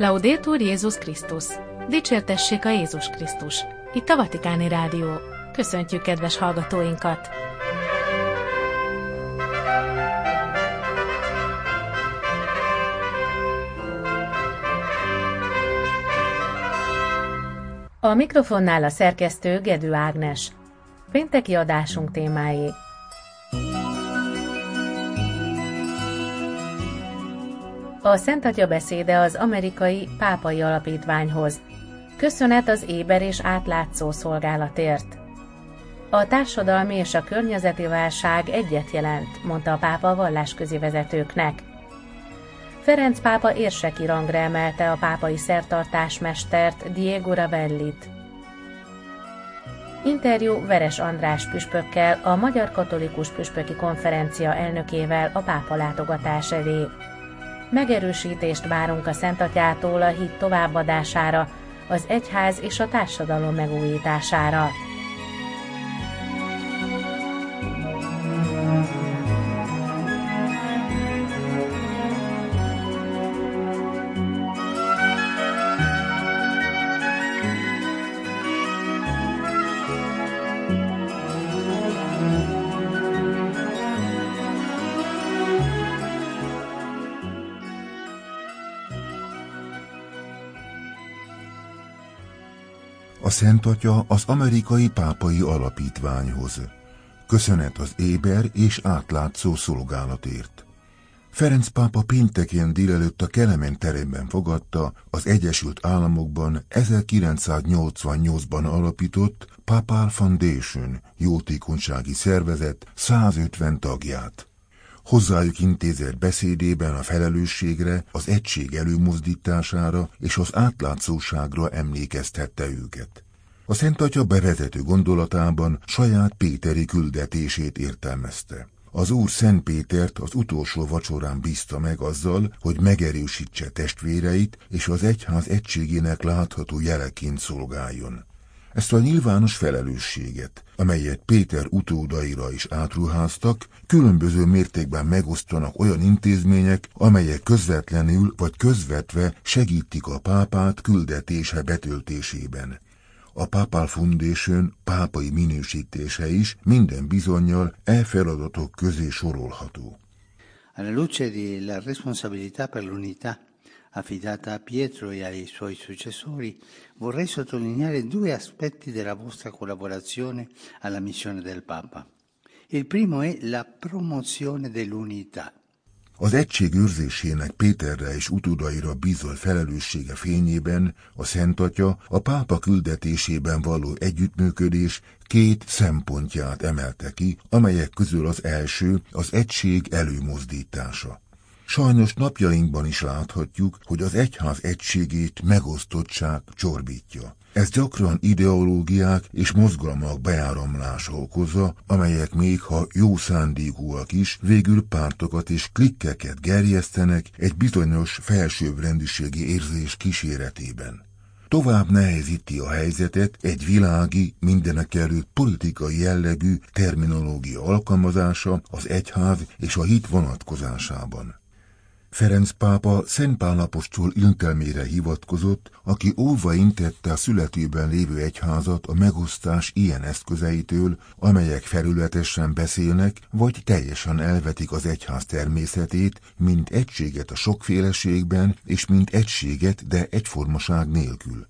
Laudetur Jézus Krisztus! Dicsértessék a Jézus Krisztus! Itt a Vatikáni Rádió. Köszöntjük kedves hallgatóinkat! A mikrofonnál a szerkesztő Gedő Ágnes. Pénteki adásunk témái. A Szent Atya beszéde az amerikai pápai alapítványhoz. Köszönet az éber és átlátszó szolgálatért. A társadalmi és a környezeti válság egyet jelent, mondta a pápa a vallásközi vezetőknek. Ferenc pápa érseki rangra emelte a pápai szertartásmestert Diego Ravellit. Interjú Veres András püspökkel, a Magyar Katolikus Püspöki Konferencia elnökével a pápa látogatás elé. Megerősítést várunk a Szentatyától a hit továbbadására, az egyház és a társadalom megújítására. Szent az amerikai pápai alapítványhoz. Köszönet az éber és átlátszó szolgálatért. Ferenc pápa péntekén délelőtt a Kelemen teremben fogadta az Egyesült Államokban 1988-ban alapított Papal Foundation jótékonysági szervezet 150 tagját. Hozzájuk intézett beszédében a felelősségre, az egység előmozdítására és az átlátszóságra emlékeztette őket. A Szent Atya bevezető gondolatában saját Péteri küldetését értelmezte. Az Úr Szent Pétert az utolsó vacsorán bízta meg azzal, hogy megerősítse testvéreit, és az egyház egységének látható jeleként szolgáljon. Ezt a nyilvános felelősséget, amelyet Péter utódaira is átruháztak, különböző mértékben megosztanak olyan intézmények, amelyek közvetlenül vagy közvetve segítik a pápát küldetése betöltésében. A Papal Foundation pápai minősítése is minden bizonyal e feladatok közé sorolható. Alla luce della responsabilità per l'unità affidata a Pietro e ai suoi successori, vorrei sottolineare due aspetti della vostra collaborazione alla missione del Papa. Il primo è la promozione dell'unità. Az egység őrzésének Péterre és utódaira bízott felelőssége fényében a Szent Atya a pápa küldetésében való együttműködés két szempontját emelte ki, amelyek közül az első az egység előmozdítása. Sajnos napjainkban is láthatjuk, hogy az egyház egységét megosztottság csorbítja. Ez gyakran ideológiák és mozgalmak beáramlása okozza, amelyek még ha jó szándékúak is, végül pártokat és klikkeket gerjesztenek egy bizonyos felsőbbrendiségi érzés kíséretében. Tovább nehezíti a helyzetet egy világi, mindenek előtt politikai jellegű terminológia alkalmazása az egyház és a hit vonatkozásában. Ferenc pápa Szent Pál apostol intelmére hivatkozott, aki óva intette a születőben lévő egyházat a megosztás ilyen eszközeitől, amelyek felületesen beszélnek, vagy teljesen elvetik az egyház természetét, mint egységet a sokféleségben, és mint egységet, de egyformaság nélkül.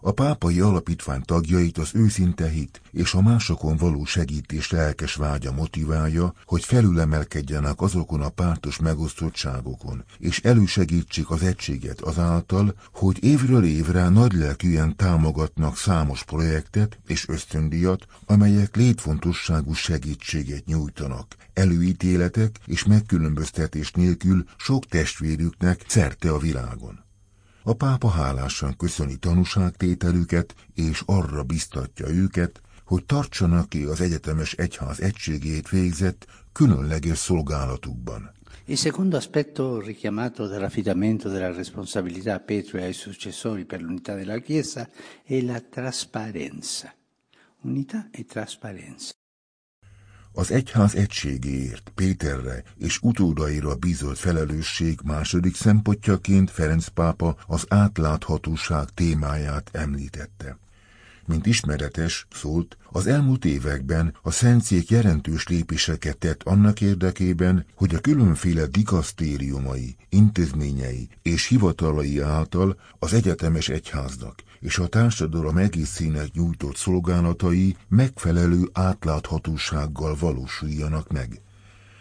A pápai alapítvány tagjait az őszinte hit és a másokon való segítés lelkes vágya motiválja, hogy felülemelkedjenek azokon a pártos megosztottságokon, és elősegítsék az egységet azáltal, hogy évről évre nagylelkűen támogatnak számos projektet és ösztöndíjat, amelyek létfontosságú segítséget nyújtanak, előítéletek és megkülönböztetés nélkül sok testvérüknek szerte a világon. A pápa hálásan köszöni tanúságtételüket, és arra biztatja őket, hogy tartsanak ki az egyetemes egyház egységét végzett különleges szolgálatukban. Il secondo aspetto richiamato dall'affidamento della responsabilità a Pietro e ai successori per l'unità della Chiesa è la trasparenza. Unità e trasparenza. Az egyház egységéért Péterre és utódaira bízott felelősség második szempontjaként Ferenc pápa az átláthatóság témáját említette. Mint ismeretes, szólt, az elmúlt években a szentszék jelentős lépéseket tett annak érdekében, hogy a különféle dikasztériumai, intézményei és hivatalai által az egyetemes egyháznak és a társadalom egészének nyújtott szolgálatai megfelelő átláthatósággal valósuljanak meg.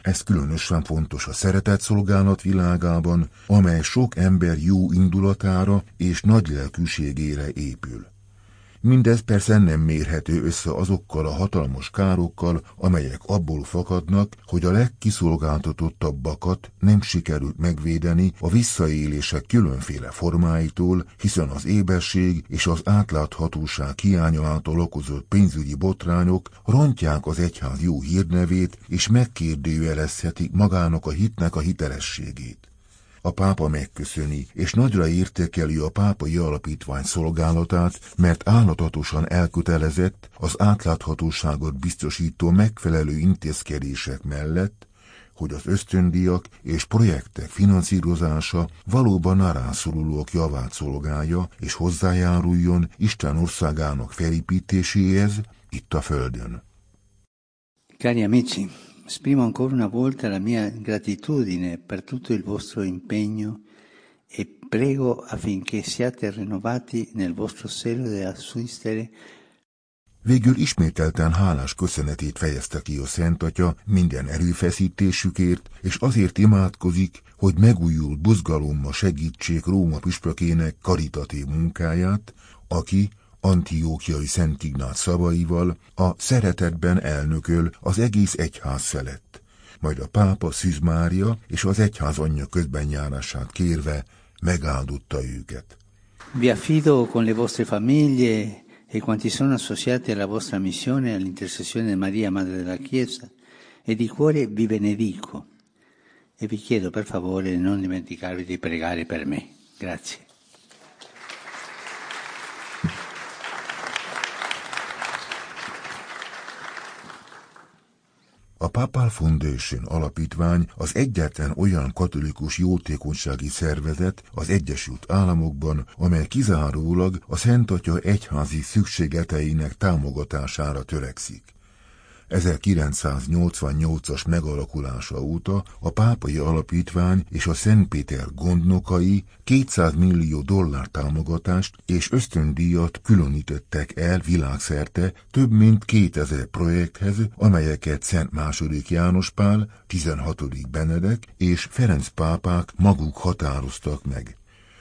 Ez különösen fontos a szeretett szolgálat világában, amely sok ember jó indulatára és nagy lelkűségére épül. Mindez persze nem mérhető össze azokkal a hatalmas károkkal, amelyek abból fakadnak, hogy a legkiszolgáltatottabbakat nem sikerült megvédeni a visszaélések különféle formáitól, hiszen az éberség és az átláthatóság hiánya által okozott pénzügyi botrányok rontják az egyház jó hírnevét és megkérdőjelezhetik magának a hitnek a hitelességét a pápa megköszöni, és nagyra értékeli a pápai alapítvány szolgálatát, mert állatatosan elkötelezett az átláthatóságot biztosító megfelelő intézkedések mellett, hogy az ösztöndíjak és projektek finanszírozása valóban a rászorulók javát szolgálja, és hozzájáruljon Isten országának felépítéséhez itt a Földön. Cari amici, Esprimo ancora una volta la mia gratitudine per tutto il vostro impegno e prego affinché siate rinnovati nel vostro zelo di assistere Végül ismételten hálás köszönetét fejezte ki a Szent Atya minden erőfeszítésükért, és azért imádkozik, hogy megújult buzgalomma segítsék Róma püspökének karitatív munkáját, aki Antiókiai Szent Ignác szavaival a szeretetben elnököl az egész egyház felett, majd a pápa Szűz és az egyház anyja közbenjárását kérve megáldotta őket. Vi affido con le vostre famiglie e quanti sono associati alla vostra missione all'intercessione di Maria, Madre della Chiesa, e di cuore vi benedico. E vi chiedo per favore non dimenticarvi di pregare per me. Grazie. A Papal Foundation alapítvány az egyetlen olyan katolikus jótékonysági szervezet az Egyesült Államokban, amely kizárólag a Szent Atya egyházi szükségeteinek támogatására törekszik. 1988-as megalakulása óta a pápai alapítvány és a Szentpéter gondnokai 200 millió dollár támogatást és ösztöndíjat különítettek el világszerte több mint 2000 projekthez, amelyeket Szent II. János Pál, 16. Benedek és Ferenc pápák maguk határoztak meg.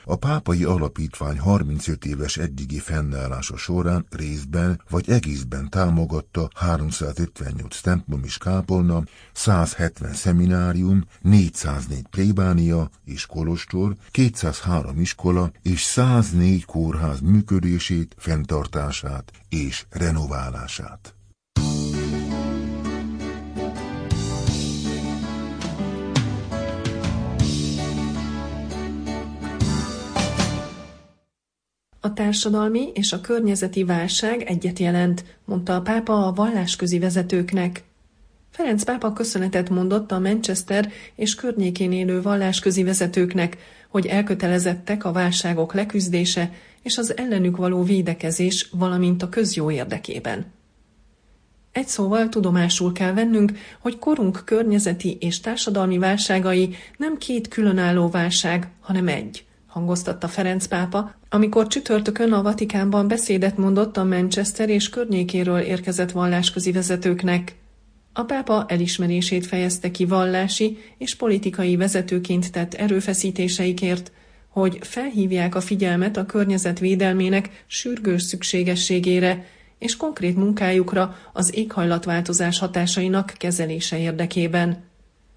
A pápai alapítvány 35 éves eddigi fennállása során részben vagy egészben támogatta 358 templom és kápolna, 170 szeminárium, 404 plébánia és kolostor, 203 iskola és 104 kórház működését, fenntartását és renoválását. A társadalmi és a környezeti válság egyet jelent, mondta a pápa a vallásközi vezetőknek. Ferenc pápa köszönetet mondott a Manchester és környékén élő vallásközi vezetőknek, hogy elkötelezettek a válságok leküzdése és az ellenük való védekezés, valamint a közjó érdekében. Egy szóval tudomásul kell vennünk, hogy korunk környezeti és társadalmi válságai nem két különálló válság, hanem egy – hangoztatta Ferenc pápa, amikor csütörtökön a Vatikánban beszédet mondott a Manchester és környékéről érkezett vallásközi vezetőknek. A pápa elismerését fejezte ki vallási és politikai vezetőként tett erőfeszítéseikért, hogy felhívják a figyelmet a környezetvédelmének sürgős szükségességére és konkrét munkájukra az éghajlatváltozás hatásainak kezelése érdekében.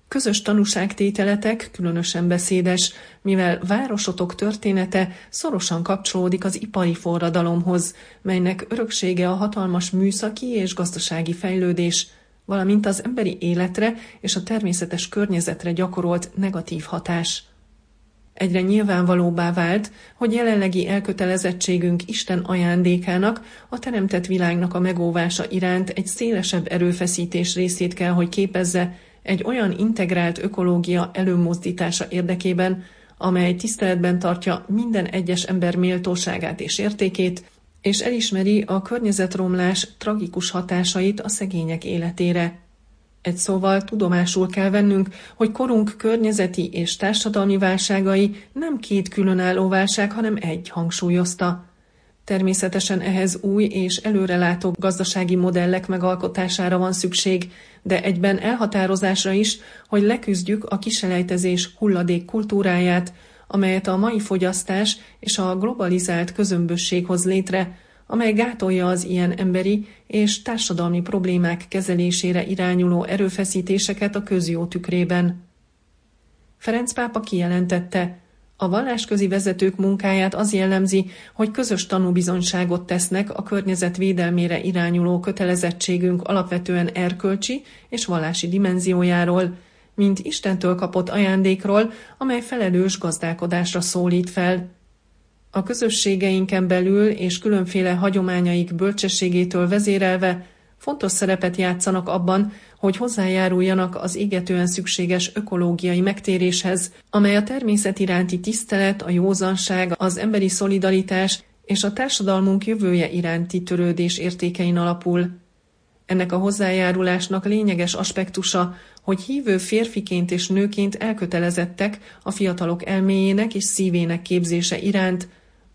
Közös tanúságtételetek különösen beszédes, mivel városotok története szorosan kapcsolódik az ipari forradalomhoz, melynek öröksége a hatalmas műszaki és gazdasági fejlődés, valamint az emberi életre és a természetes környezetre gyakorolt negatív hatás. Egyre nyilvánvalóbbá vált, hogy jelenlegi elkötelezettségünk Isten ajándékának, a teremtett világnak a megóvása iránt egy szélesebb erőfeszítés részét kell, hogy képezze egy olyan integrált ökológia előmozdítása érdekében, amely tiszteletben tartja minden egyes ember méltóságát és értékét, és elismeri a környezetromlás tragikus hatásait a szegények életére. Egy szóval tudomásul kell vennünk, hogy korunk környezeti és társadalmi válságai nem két különálló válság, hanem egy hangsúlyozta. Természetesen ehhez új és előrelátó gazdasági modellek megalkotására van szükség, de egyben elhatározásra is, hogy leküzdjük a kiselejtezés hulladék kultúráját, amelyet a mai fogyasztás és a globalizált közömbösség hoz létre, amely gátolja az ilyen emberi és társadalmi problémák kezelésére irányuló erőfeszítéseket a közjó tükrében. Ferenc pápa kijelentette, a vallásközi vezetők munkáját az jellemzi, hogy közös tanúbizonyságot tesznek a környezet védelmére irányuló kötelezettségünk alapvetően erkölcsi és vallási dimenziójáról, mint Istentől kapott ajándékról, amely felelős gazdálkodásra szólít fel. A közösségeinken belül és különféle hagyományaik bölcsességétől vezérelve fontos szerepet játszanak abban, hogy hozzájáruljanak az égetően szükséges ökológiai megtéréshez, amely a természet iránti tisztelet, a józanság, az emberi szolidaritás és a társadalmunk jövője iránti törődés értékein alapul. Ennek a hozzájárulásnak lényeges aspektusa, hogy hívő férfiként és nőként elkötelezettek a fiatalok elméjének és szívének képzése iránt,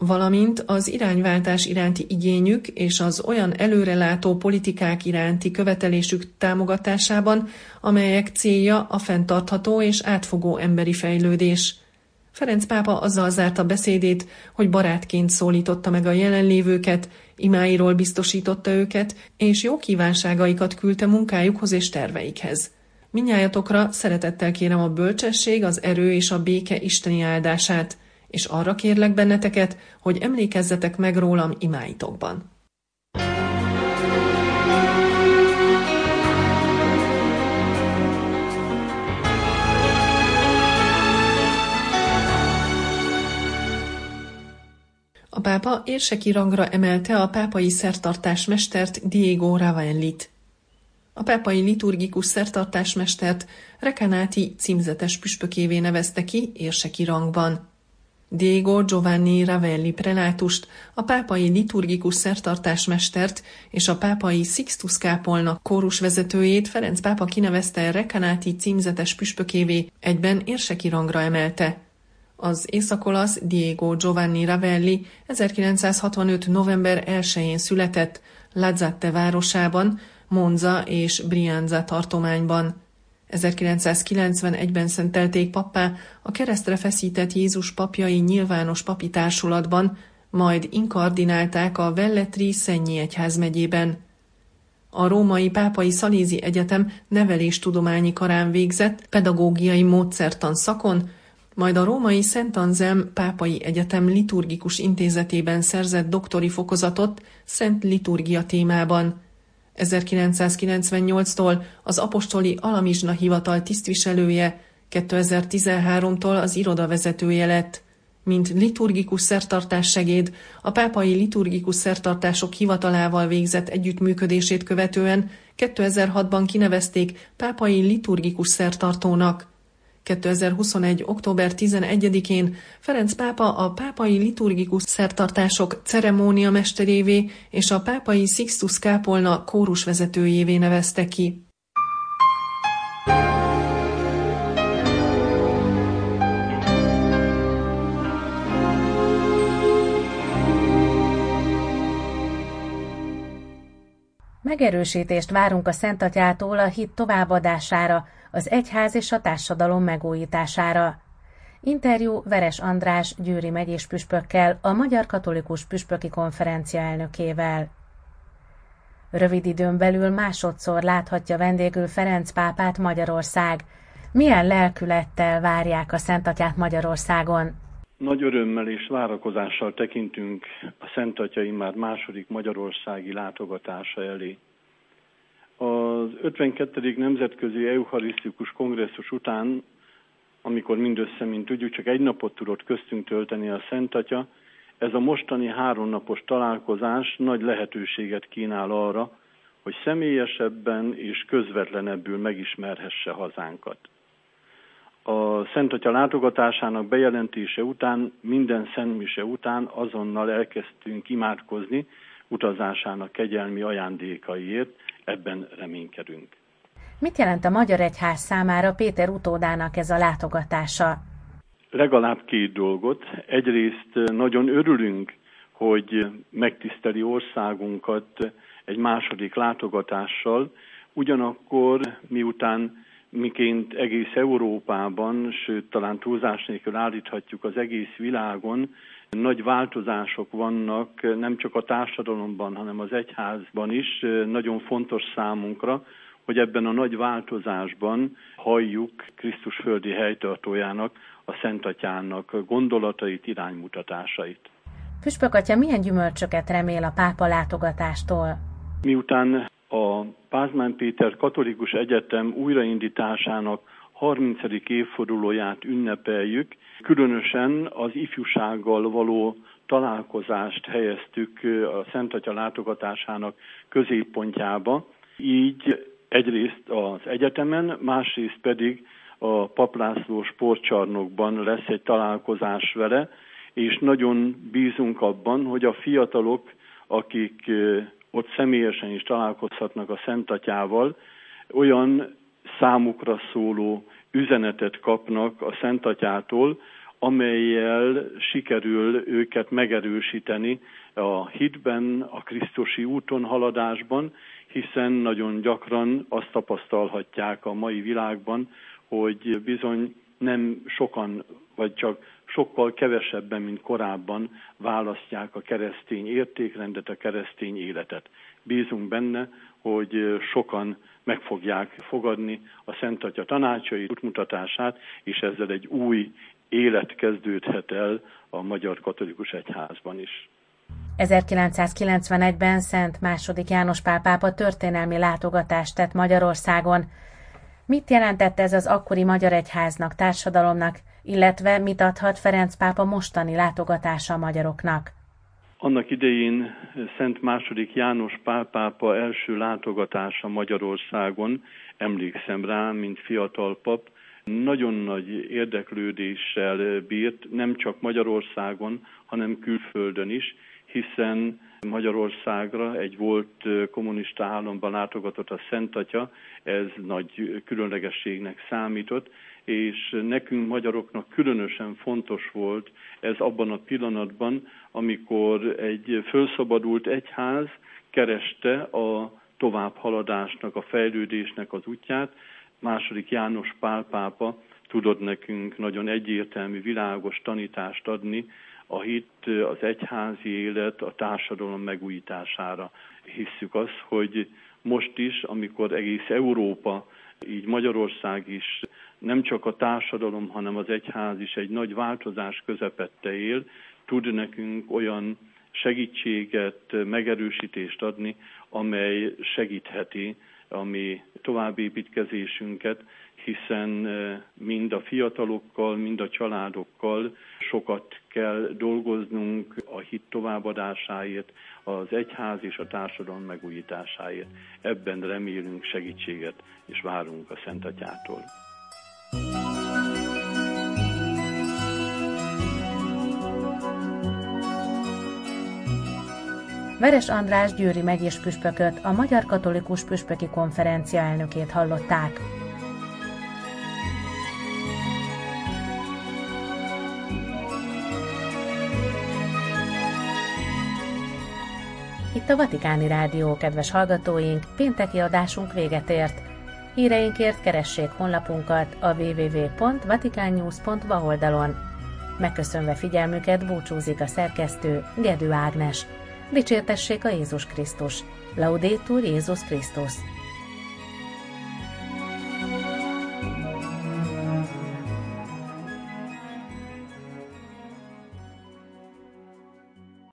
valamint az irányváltás iránti igényük és az olyan előrelátó politikák iránti követelésük támogatásában, amelyek célja a fenntartható és átfogó emberi fejlődés. Ferenc pápa azzal zárta beszédét, hogy barátként szólította meg a jelenlévőket, imáiról biztosította őket, és jó kívánságaikat küldte munkájukhoz és terveikhez. Minnyájatokra szeretettel kérem a bölcsesség, az erő és a béke isteni áldását – és arra kérlek benneteket, hogy emlékezzetek meg rólam imáitokban. A pápa érseki rangra emelte a pápai szertartásmestert Diego Ravellit. A pápai liturgikus szertartásmestert Recanáti címzetes püspökévé nevezte ki érseki rangban. Diego Giovanni Ravelli prelátust, a pápai liturgikus szertartásmestert és a pápai Sixtus kápolnak kórusvezetőjét Ferenc pápa kinevezte Rekanáti címzetes püspökévé, egyben érseki rangra emelte. Az északolasz Diego Giovanni Ravelli 1965. november 1-én született Lazzate városában, Monza és Brianza tartományban. 1991-ben szentelték pappá a keresztre feszített Jézus papjai nyilvános papi társulatban, majd inkardinálták a Velletri Szennyi egyházmegyében. A római pápai szalézi egyetem neveléstudományi karán végzett pedagógiai módszertan szakon, majd a római Szent Anzelm pápai egyetem liturgikus intézetében szerzett doktori fokozatot Szent liturgia témában – 1998-tól az apostoli Alamizsna hivatal tisztviselője, 2013-tól az iroda vezetője lett. Mint liturgikus szertartás segéd, a pápai liturgikus szertartások hivatalával végzett együttműködését követően 2006-ban kinevezték pápai liturgikus szertartónak. 2021. október 11-én Ferenc pápa a pápai liturgikus szertartások ceremónia mesterévé és a pápai Sixtus kápolna kórusvezetőjévé nevezte ki. Megerősítést várunk a Szentatyától a hit továbbadására, az egyház és a társadalom megújítására. Interjú Veres András Győri megyés püspökkel, a Magyar Katolikus Püspöki Konferencia elnökével. Rövid időn belül másodszor láthatja vendégül Ferenc pápát Magyarország. Milyen lelkülettel várják a Szentatyát Magyarországon? Nagy örömmel és várakozással tekintünk a Szent Atya már második magyarországi látogatása elé. Az 52. Nemzetközi Eucharisztikus Kongresszus után amikor mindössze, mint tudjuk, csak egy napot tudott köztünk tölteni a Szent Atya, ez a mostani háromnapos találkozás nagy lehetőséget kínál arra, hogy személyesebben és közvetlenebbül megismerhesse hazánkat. A Szent Atya látogatásának bejelentése után, minden szentmise után azonnal elkezdtünk imádkozni utazásának kegyelmi ajándékaiért, ebben reménykedünk. Mit jelent a Magyar Egyház számára Péter utódának ez a látogatása? Legalább két dolgot. Egyrészt nagyon örülünk, hogy megtiszteli országunkat egy második látogatással, ugyanakkor miután miként egész Európában, sőt talán túlzás nélkül állíthatjuk az egész világon, nagy változások vannak nem csak a társadalomban, hanem az egyházban is. Nagyon fontos számunkra, hogy ebben a nagy változásban halljuk Krisztus földi helytartójának, a Szent Atyának gondolatait, iránymutatásait. Püspök atya milyen gyümölcsöket remél a pápa látogatástól? Miután a Pázmány Péter Katolikus Egyetem újraindításának 30. évfordulóját ünnepeljük, különösen az ifjúsággal való találkozást helyeztük a Szent Atya látogatásának középpontjába. Így egyrészt az egyetemen, másrészt pedig a Paplászló sportcsarnokban lesz egy találkozás vele, és nagyon bízunk abban, hogy a fiatalok, akik ott személyesen is találkozhatnak a Szent Atyával, olyan számukra szóló üzenetet kapnak a Szent Atyától, amelyel sikerül őket megerősíteni a hitben, a Krisztusi úton haladásban, hiszen nagyon gyakran azt tapasztalhatják a mai világban, hogy bizony nem sokan, vagy csak sokkal kevesebben, mint korábban választják a keresztény értékrendet, a keresztény életet. Bízunk benne, hogy sokan meg fogják fogadni a Szent Atya tanácsait, útmutatását, és ezzel egy új élet kezdődhet el a Magyar Katolikus Egyházban is. 1991-ben Szent második János Pál pápa történelmi látogatást tett Magyarországon. Mit jelentett ez az akkori Magyar Egyháznak, társadalomnak, illetve mit adhat Ferenc pápa mostani látogatása a magyaroknak? Annak idején Szent második János Pál pápa első látogatása Magyarországon, emlékszem rá, mint fiatal pap, nagyon nagy érdeklődéssel bírt, nem csak Magyarországon, hanem külföldön is, hiszen Magyarországra egy volt kommunista államban látogatott a Szent ez nagy különlegességnek számított, és nekünk magyaroknak különösen fontos volt ez abban a pillanatban, amikor egy fölszabadult egyház kereste a továbbhaladásnak, a fejlődésnek az útját. Második János Pál pápa tudod nekünk nagyon egyértelmű, világos tanítást adni a hit, az egyházi élet, a társadalom megújítására. Hisszük azt, hogy most is, amikor egész Európa, így Magyarország is nem csak a társadalom, hanem az egyház is egy nagy változás közepette él, tud nekünk olyan segítséget, megerősítést adni, amely segítheti a mi továbbépítkezésünket, hiszen eh, mind a fiatalokkal, mind a családokkal sokat kell dolgoznunk a hit továbbadásáért, az egyház és a társadalom megújításáért. Ebben remélünk segítséget, és várunk a Szent Atyától. Veres András Győri megyés püspököt, a Magyar Katolikus Püspöki Konferencia elnökét hallották. Itt a Vatikáni Rádió, kedves hallgatóink, pénteki adásunk véget ért. Híreinkért keressék honlapunkat a www.vatikannews.va oldalon. Megköszönve figyelmüket búcsúzik a szerkesztő Gedő Ágnes. Dicsértessék a Jézus Krisztus! Laudétur Jézus Krisztus!